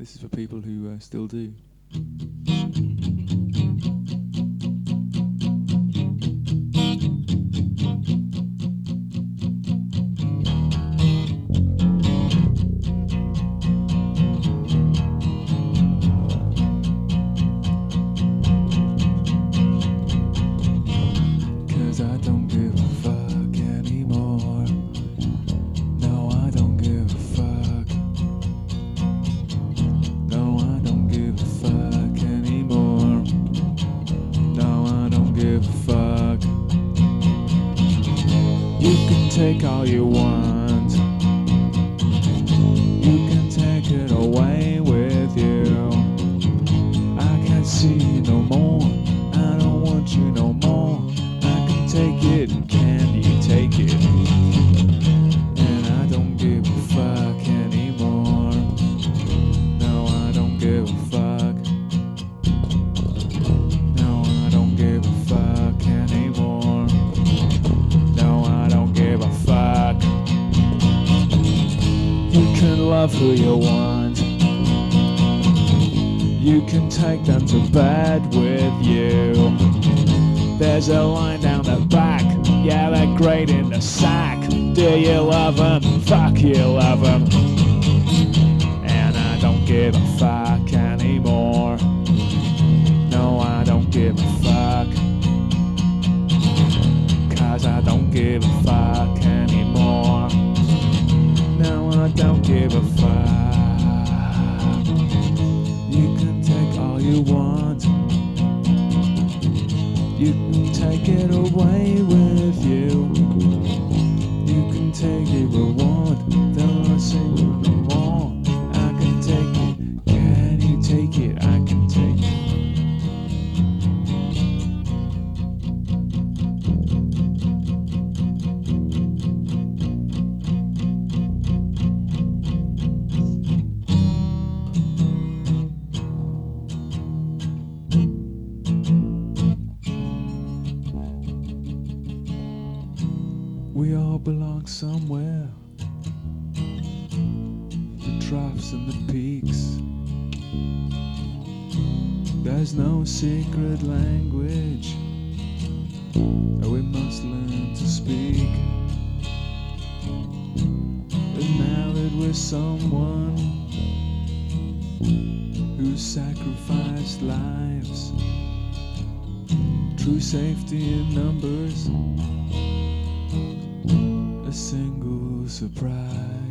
This is for people who uh, still do. You can take all you want. You can take it away with you. I can't see you no more. I don't want you no more. I can take it. You can love who you want. You can take them to bed with you. There's a line down the back. Yeah, they're great in the sack. Do you love them? Fuck you love them. And I don't give a fuck anymore. No, I don't give a fuck. Cause I don't give a fuck don't give a fuck. You can take all you want. You can take it away with you. You can take it reward. We all belong somewhere. The troughs and the peaks. There's no secret language that we must learn to speak. And now that we're someone who sacrificed lives, true safety in numbers surprise.